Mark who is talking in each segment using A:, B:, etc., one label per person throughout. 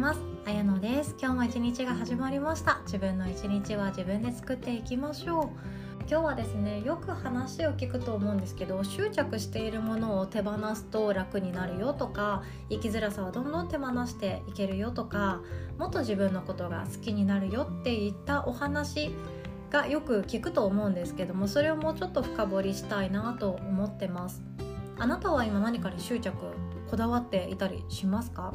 A: ます。あやのです。今日も一日が始まりました。自分の一日は自分で作っていきましょう。今日はですねよく話を聞くと思うんですけど執着しているものを手放すと楽になるよとか生きづらさはどんどん手放していけるよとかもっと自分のことが好きになるよっていったお話がよく聞くと思うんですけどもそれをもうちょっと深掘りしたいなと思ってます。あなたは今何かに執着こだわっていたりしますか？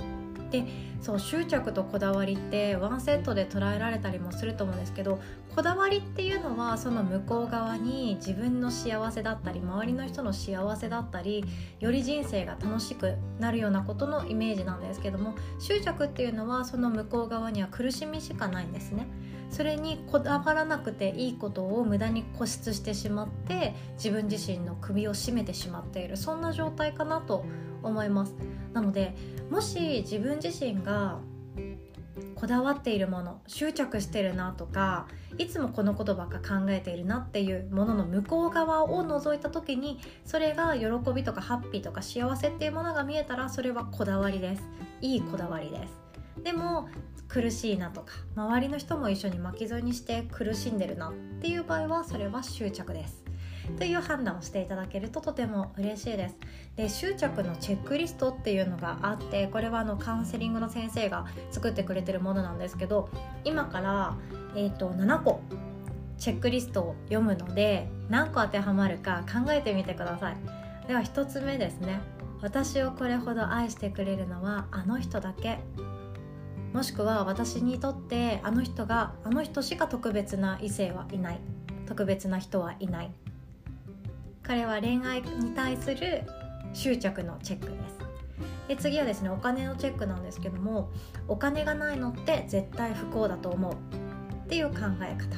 A: でそう執着とこだわりってワンセットで捉えられたりもすると思うんですけどこだわりっていうのはその向こう側に自分の幸せだったり周りの人の幸せだったりより人生が楽しくなるようなことのイメージなんですけども執着っていうのはその向こう側には苦しみしかないんですね。それにこだわらなくていいことを無駄に固執してしまって自分自身の首を絞めてしまっているそんな状態かなと思います。なのでもし自分自身がこだわっているもの執着してるなとかいつもこのことばっか考えているなっていうものの向こう側を覗いた時にそれが喜びとかハッピーとか幸せっていうものが見えたらそれはこだわりです。いいこだわりです。でも苦しいなとか周りの人も一緒に巻き添えにして苦しんでるなっていう場合はそれは執着です。という判断をしていただけるととても嬉しいです。で執着のチェックリストっていうのがあってこれはあのカウンセリングの先生が作ってくれてるものなんですけど今から、えーと、7個チェックリストを読むので何個当てはまるか考えてみてください。では1つ目ですね。私をこれほど愛してくれるのはあの人だけ。もしくは私にとってあの人があの人しか特別な異性はいない。特別な人はいない。彼は恋愛に対する執着のチェックです。で次はですねお金のチェックなんですけどもお金がないのって絶対不幸だと思う。っていう考え方。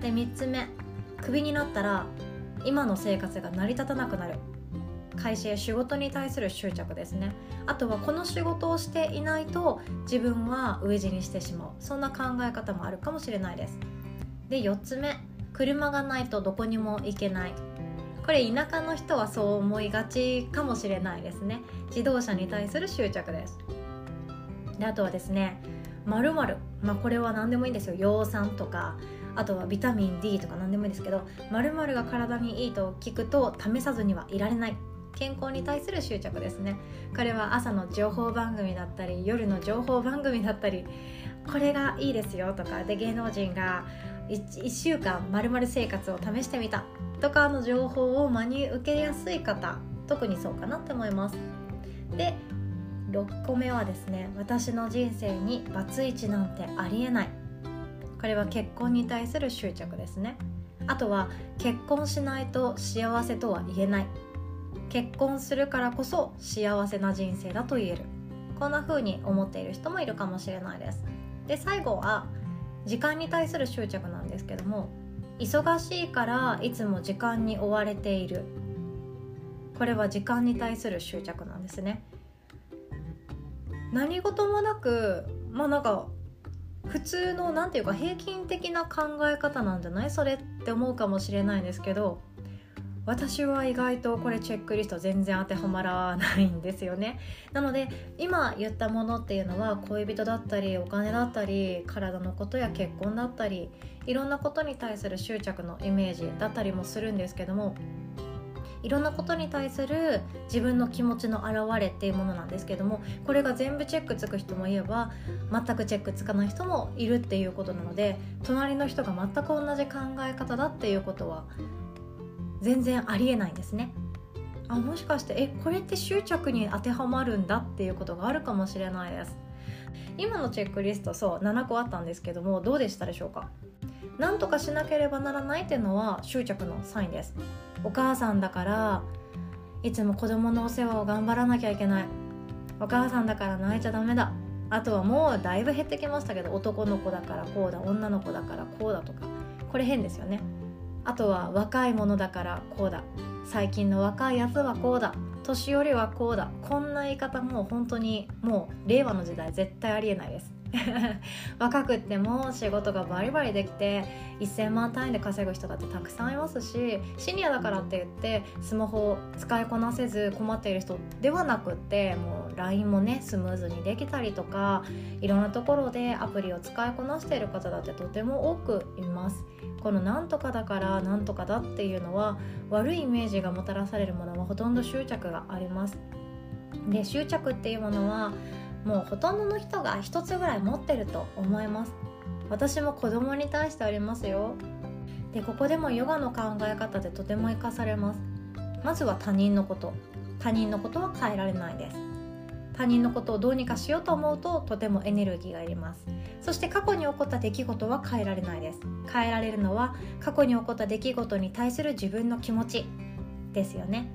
A: で3つ目。クビになったら今の生活が成り立たなくなる。会社や仕事に対する執着ですね。あとはこの仕事をしていないと自分は飢え死にしてしまう。そんな考え方もあるかもしれないです。で4つ目。車がないとどこにも行けない。これ田舎の人はそう思いがちかもしれないですね。自動車に対する執着です。であとはですね。まるまあこれは何でもいいんですよ。葉酸とか。あとはビタミン D とか何でもいいんですけど。まるが体にいいと聞くと試さずにはいられない。健康に対する執着ですね。これは朝の情報番組だったり夜の情報番組だったりこれがいいですよとかで芸能人が 1, 1週間まる生活を試してみたとかの情報を真に受けやすい方特にそうかなって思います。で6個目はですね私の人生にバツイチなんてありえない。これは結婚に対する執着ですね。あとは結婚しないと幸せとは言えない。結婚するからこそ幸せな人生だと言える。こんな風に思っている人もいるかもしれないです。で最後は時間に対する執着なんですけども忙しいからいつも時間に追われている。これは時間に対する執着なんですね。何事もなくまあなんか普通の何て言うか平均的な考え方なんじゃない？それって思うかもしれないんですけど私は意外とこれチェックリスト全然当てはまらないんですよね。なので今言ったものっていうのは恋人だったりお金だったり体のことや結婚だったりいろんなことに対する執着のイメージだったりもするんですけどもいろんなことに対する自分の気持ちの表れっていうものなんですけどもこれが全部チェックつく人もいれば全くチェックつかない人もいるっていうことなので隣の人が全く同じ考え方だっていうことは全然ありえないんですね。あもしかしてえこれって執着に当てはまるんだっていうことがあるかもしれないです。今のチェックリストそう7個あったんですけどもどうでしたでしょうか？何とかしなければならないっていうのは執着のサインです。お母さんだからいつも子供のお世話を頑張らなきゃいけない。お母さんだから泣いちゃダメだ。あとはもうだいぶ減ってきましたけど男の子だからこうだ女の子だからこうだとか。これ変ですよね。あとは若いものだからこうだ。最近の若いやつはこうだ。年寄りはこうだ。こんな言い方も本当にもう令和の時代絶対ありえないです。若くっても仕事がバリバリできて1000万単位で稼ぐ人だってたくさんいますしシニアだからって言ってスマホを使いこなせず困っている人ではなくってもう LINE もねスムーズにできたりとかいろんなところでアプリを使いこなしている方だってとても多くいます。このなんとかだからなんとかだっていうのは悪いイメージがもたらされるものはほとんど執着があります。で執着っていうものはもうほとんどの人が一つぐらい持ってると思います。私も子供に対してありますよ。でここでもヨガの考え方でとても活かされます。まずは他人のこと。他人のことは変えられないです。他人のことをどうにかしようと思うととてもエネルギーがいります。そして過去に起こった出来事は変えられないです。変えられるのは過去に起こった出来事に対する自分の気持ちですよね。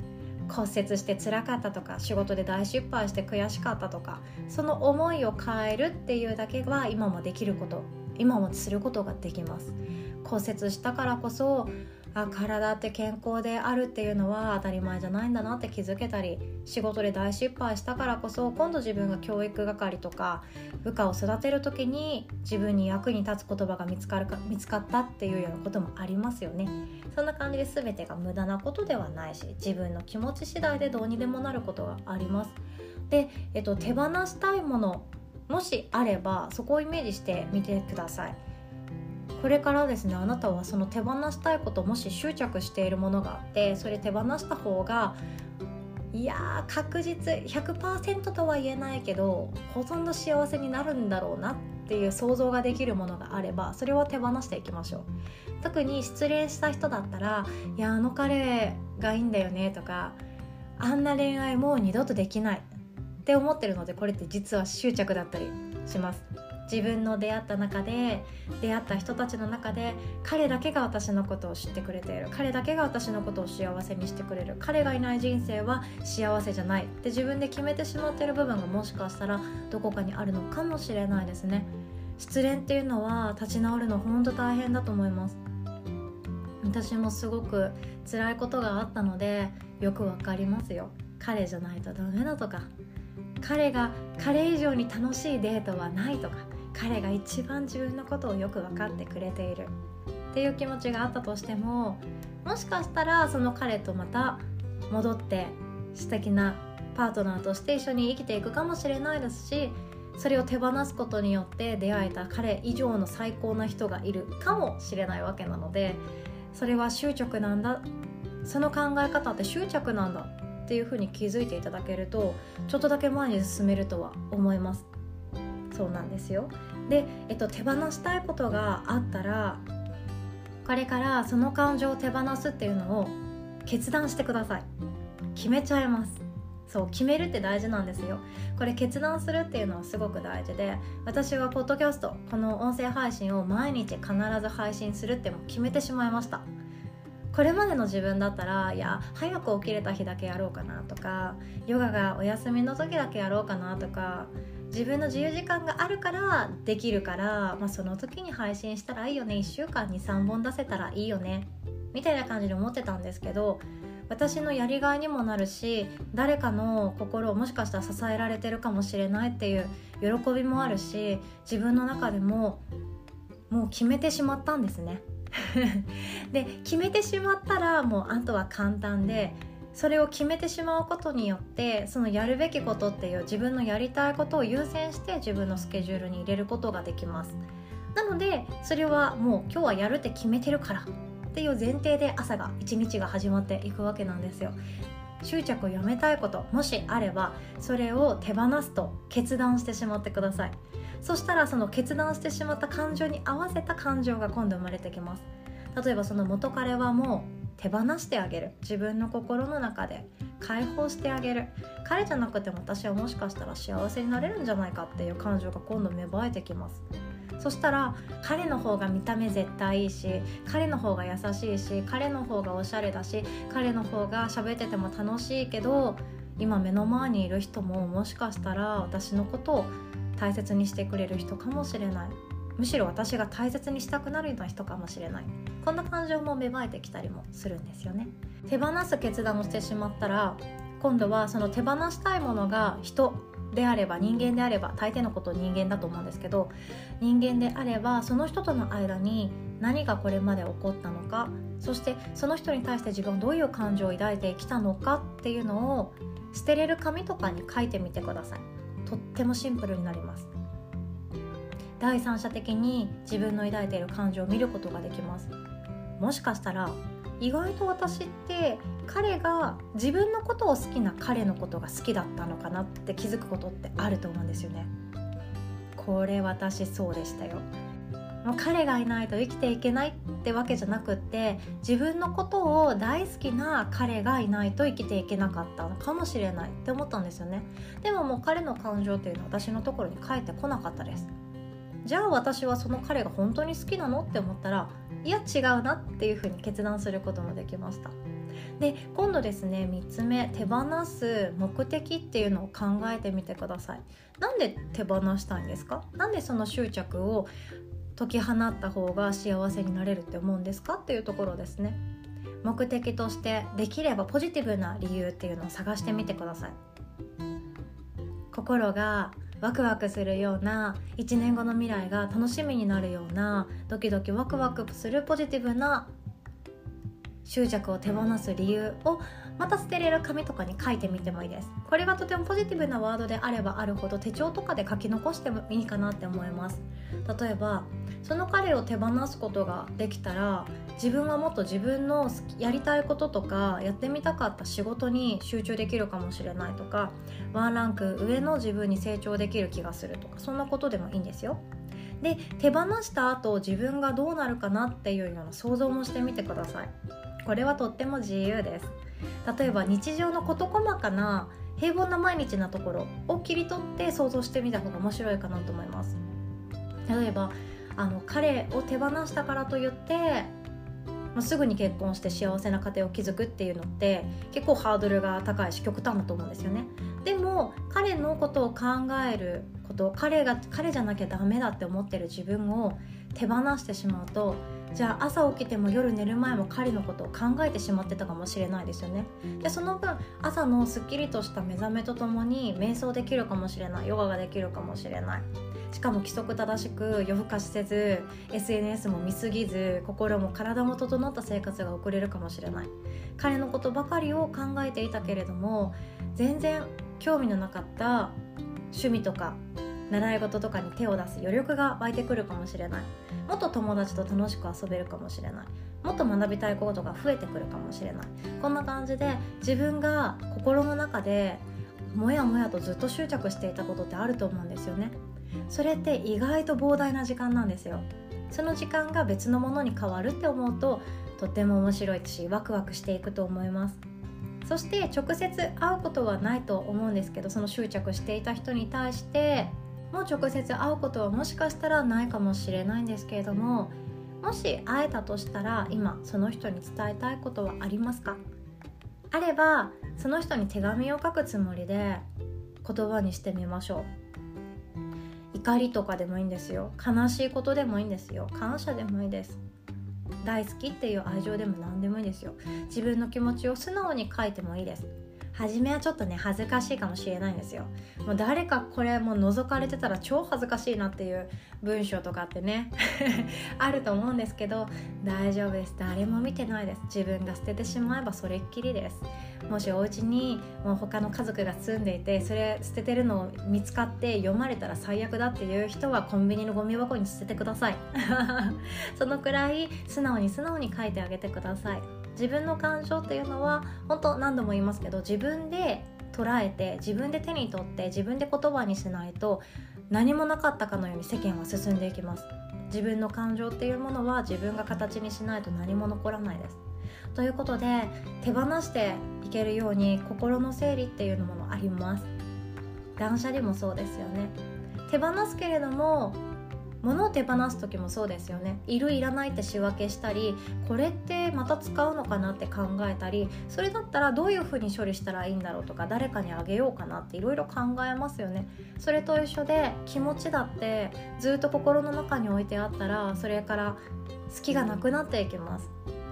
A: 骨折して辛かったとか仕事で大失敗して悔しかったとかその思いを変えるっていうだけは今もできること今もすることができます。骨折したからこそあ体って健康であるっていうのは当たり前じゃないんだなって気づけたり仕事で大失敗したからこそ今度自分が教育係とか部下を育てる時に自分に役に立つ言葉が見つかるか見つかったっていうようなこともありますよね。そんな感じで全てが無駄なことではないし自分の気持ち次第でどうにでもなることがあります。で、えっと、手放したいものもしあればそこをイメージしてみてください。これからですねあなたはその手放したいこともし執着しているものがあってそれ手放した方がいや確実100%とは言えないけどほとんど幸せになるんだろうなっていう想像ができるものがあればそれは手放していきましょう。特に失恋した人だったら「いやあの彼がいいんだよね」とか「あんな恋愛もう二度とできない」って思ってるのでこれって実は執着だったりします。自分の出会った中で出会った人たちの中で彼だけが私のことを知ってくれている。彼だけが私のことを幸せにしてくれる。彼がいない人生は幸せじゃない。って自分で決めてしまってる部分がもしかしたらどこかにあるのかもしれないですね。失恋っていうのは立ち直るの本当大変だと思います。私もすごく辛いことがあったのでよくわかりますよ。彼じゃないとダメだとか。彼が彼以上に楽しいデートはないとか。彼が一番自分のことをよく分かってくれている。っていう気持ちがあったとしてももしかしたらその彼とまた戻って素敵なパートナーとして一緒に生きていくかもしれないですしそれを手放すことによって出会えた彼以上の最高な人がいるかもしれないわけなのでそれは執着なんだ。その考え方って執着なんだっていうふうに気づいていただけるとちょっとだけ前に進めるとは思います。そうなんですよ。で、えっと、手放したいことがあったらこれからその感情を手放すっていうのを決断してください。決めちゃいます。そう決めるって大事なんですよ。これ決断するっていうのはすごく大事で私はポッドキャストこの音声配信を毎日必ず配信するっても決めてしまいました。これまでの自分だったらいや早く起きれた日だけやろうかなとかヨガがお休みの時だけやろうかなとか自分の自由時間があるからできるから、まあ、その時に配信したらいいよね。1週間に3本出せたらいいよね。みたいな感じで思ってたんですけど私のやりがいにもなるし誰かの心をもしかしたら支えられてるかもしれないっていう喜びもあるし自分の中でももう決めてしまったんですね。で決めてしまったらもうあとは簡単でそれを決めてしまうことによってそのやるべきことっていう自分のやりたいことを優先して自分のスケジュールに入れることができます。なのでそれはもう今日はやるって決めてるからっていう前提で朝が一日が始まっていくわけなんですよ。執着をやめたいこともしあればそれを手放すと決断してしまってください。そしたらその決断してしまった感情に合わせた感情が今度生まれてきます。例えばその元彼はもう手放してあげる。自分の心の中で。解放してあげる。彼じゃなくても私はもしかしたら幸せになれるんじゃないかっていう感情が今度芽生えてきます。そしたら彼の方が見た目絶対いいし彼の方が優しいし彼の方がおしゃれだし彼の方が喋ってても楽しいけど今目の前にいる人ももしかしたら私のことを大切にしてくれる人かもしれない。むしろ私が大切にしたくなるような人かもしれない。こんな感情も芽生えてきたりもするんですよね。手放す決断をしてしまったら今度はその手放したいものが人であれば人間であれば大抵のこと人間だと思うんですけど人間であればその人との間に何がこれまで起こったのかそしてその人に対して自分はどういう感情を抱いてきたのかっていうのを捨てれる紙とかに書いてみてください。とってもシンプルになります。第三者的に自分の抱いている感情を見ることができます。もしかしたら意外と私って彼が自分のことを好きな彼のことが好きだったのかなって気づくことってあると思うんですよね。これ私そうでしたよ。もう彼がいないと生きていけないってわけじゃなくって自分のことを大好きな彼がいないと生きていけなかったのかもしれないって思ったんですよね。でももう彼の感情っていうのは私のところに返ってこなかったです。じゃあ私はその彼が本当に好きなのって思ったらいや違うなっていうふうに決断することもできました。で今度ですね3つ目手放す目的っていうのを考えてみてください。なんで手放したいんですか？なんでその執着を解き放った方が幸せになれるって思うんですかっていうところですね。目的としてできればポジティブな理由っていうのを探してみてください。心がワクワクするような1年後の未来が楽しみになるようなドキドキワクワクするポジティブな執着を手放す理由をまた捨てれる紙とかに書いてみてもいいです。これがとてもポジティブなワードであればあるほど手帳とかで書き残してもいいかなって思います。例えばその彼を手放すことができたら自分はもっと自分のやりたいこととかやってみたかった仕事に集中できるかもしれないとかワンランク上の自分に成長できる気がするとかそんなことでもいいんですよ。で手放した後自分がどうなるかなっていうような想像もしてみてください。これはとっても自由です。例えば日常の事細かな平凡な毎日なところを切り取って想像してみた方が面白いかなと思います。例えばあの彼を手放したからといってまあ、すぐに結婚して幸せな家庭を築くっていうのって結構ハードルが高いし極端だと思うんですよね。でも彼のことを考えること彼が彼じゃなきゃダメだって思ってる自分を手放してしまうとじゃあ朝起きても夜寝る前も彼のことを考えてしまってたかもしれないですよね。でその分朝のすっきりとした目覚めとともに瞑想できるかもしれない。ヨガができるかもしれない。しかも規則正しく夜更かしせず SNS も見すぎず心も体も整った生活が送れるかもしれない。彼のことばかりを考えていたけれども全然興味のなかった趣味とか習い事とかに手を出す余力が湧いてくるかもしれない。もっと友達と楽しく遊べるかもしれない。もっと学びたいことが増えてくるかもしれない。こんな感じで自分が心の中でもやもやとずっと執着していたことってあると思うんですよね。それって意外と膨大な時間なんですよ。その時間が別のものに変わるって思うととっても面白いしワクワクしていくと思います。そして直接会うことはないと思うんですけどその執着していた人に対してもう直接会うことはもしかしたらないかもしれないんですけれどももし会えたとしたら今その人に伝えたいことはありますか？あればその人に手紙を書くつもりで言葉にしてみましょう。怒りとかでもいいんですよ。悲しいことでもいいんですよ。感謝でもいいです。大好きっていう愛情でも何でもいいですよ。自分の気持ちを素直に書いてもいいです。初めはちょっとね恥ずかしいかもしれないんですよ。もう誰かこれもう覗かれてたら超恥ずかしいなっていう文章とかってね。あると思うんですけど大丈夫です。誰も見てないです。自分が捨ててしまえばそれっきりです。もしお家にもう他の家族が住んでいてそれ捨ててるのを見つかって読まれたら最悪だっていう人はコンビニのゴミ箱に捨ててください。そのくらい素直に素直に書いてあげてください。自分の感情っていうのは本当何度も言いますけど自分で捉えて自分で手に取って自分で言葉にしないと何もなかったかのように世間は進んでいきます。自分の感情っていうものは自分が形にしないと何も残らないです。ということで手放していけるように心の整理っていうのもあります。断捨離もそうですよね。手放すけれども物を手放す時もそうですよね。いるいらないって仕分けしたりこれってまた使うのかなって考えたりそれだったらどういうふうに処理したらいいんだろうとか誰かにあげようかなっていろいろ考えますよね。それと一緒で気持ちだってずっと心の中に置いてあったらそれから好きがなくなっていきます。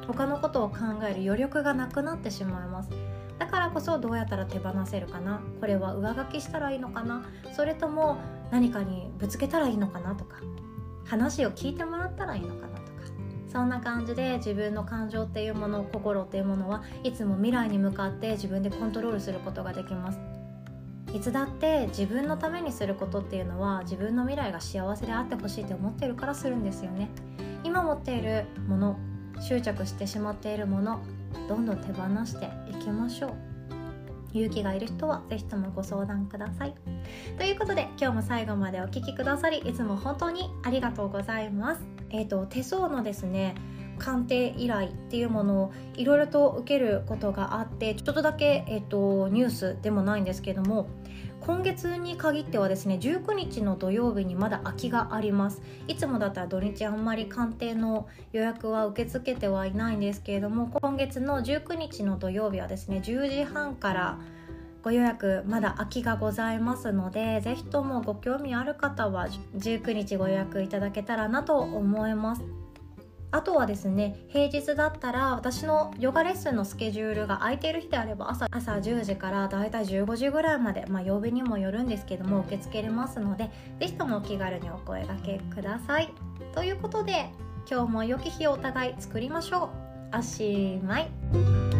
A: 他のことを考える余力がなくなってしまいます。だからこそどうやったら手放せるかな？これは上書きしたらいいのかな？それとも何かにぶつけたらいいのかなとか？話を聞いてもらったらいいのかなとか？そんな感じで自分の感情っていうもの心っていうものはいつも未来に向かって自分でコントロールすることができます。いつだって自分のためにすることっていうのは自分の未来が幸せであってほしいって思ってるからするんですよね。今持っているもの執着してしまっているものどんどん手放していきましょう。勇気がいる人は是非ともご相談ください。ということで今日も最後までお聴きくださりいつも本当にありがとうございます。えっ、ー、と手相のですね鑑定依頼っていうものをいろいろと受けることがあってちょっとだけ、えーと、ニュースでもないんですけども今月に限ってはですね19日の土曜日にまだ空きがあります。いつもだったら土日あんまり鑑定の予約は受け付けてはいないんですけれども今月の19日の土曜日はですね10時半からご予約まだ空きがございますので是非ともご興味ある方は19日ご予約いただけたらなと思います。あとはですね平日だったら私のヨガレッスンのスケジュールが空いている日であれば朝朝10時からだいたい15時ぐらいまで、まあ、曜日にもよるんですけども受け付けれますので是非ともお気軽にお声がけください。ということで今日も良き日をお互い作りましょう。おしまい。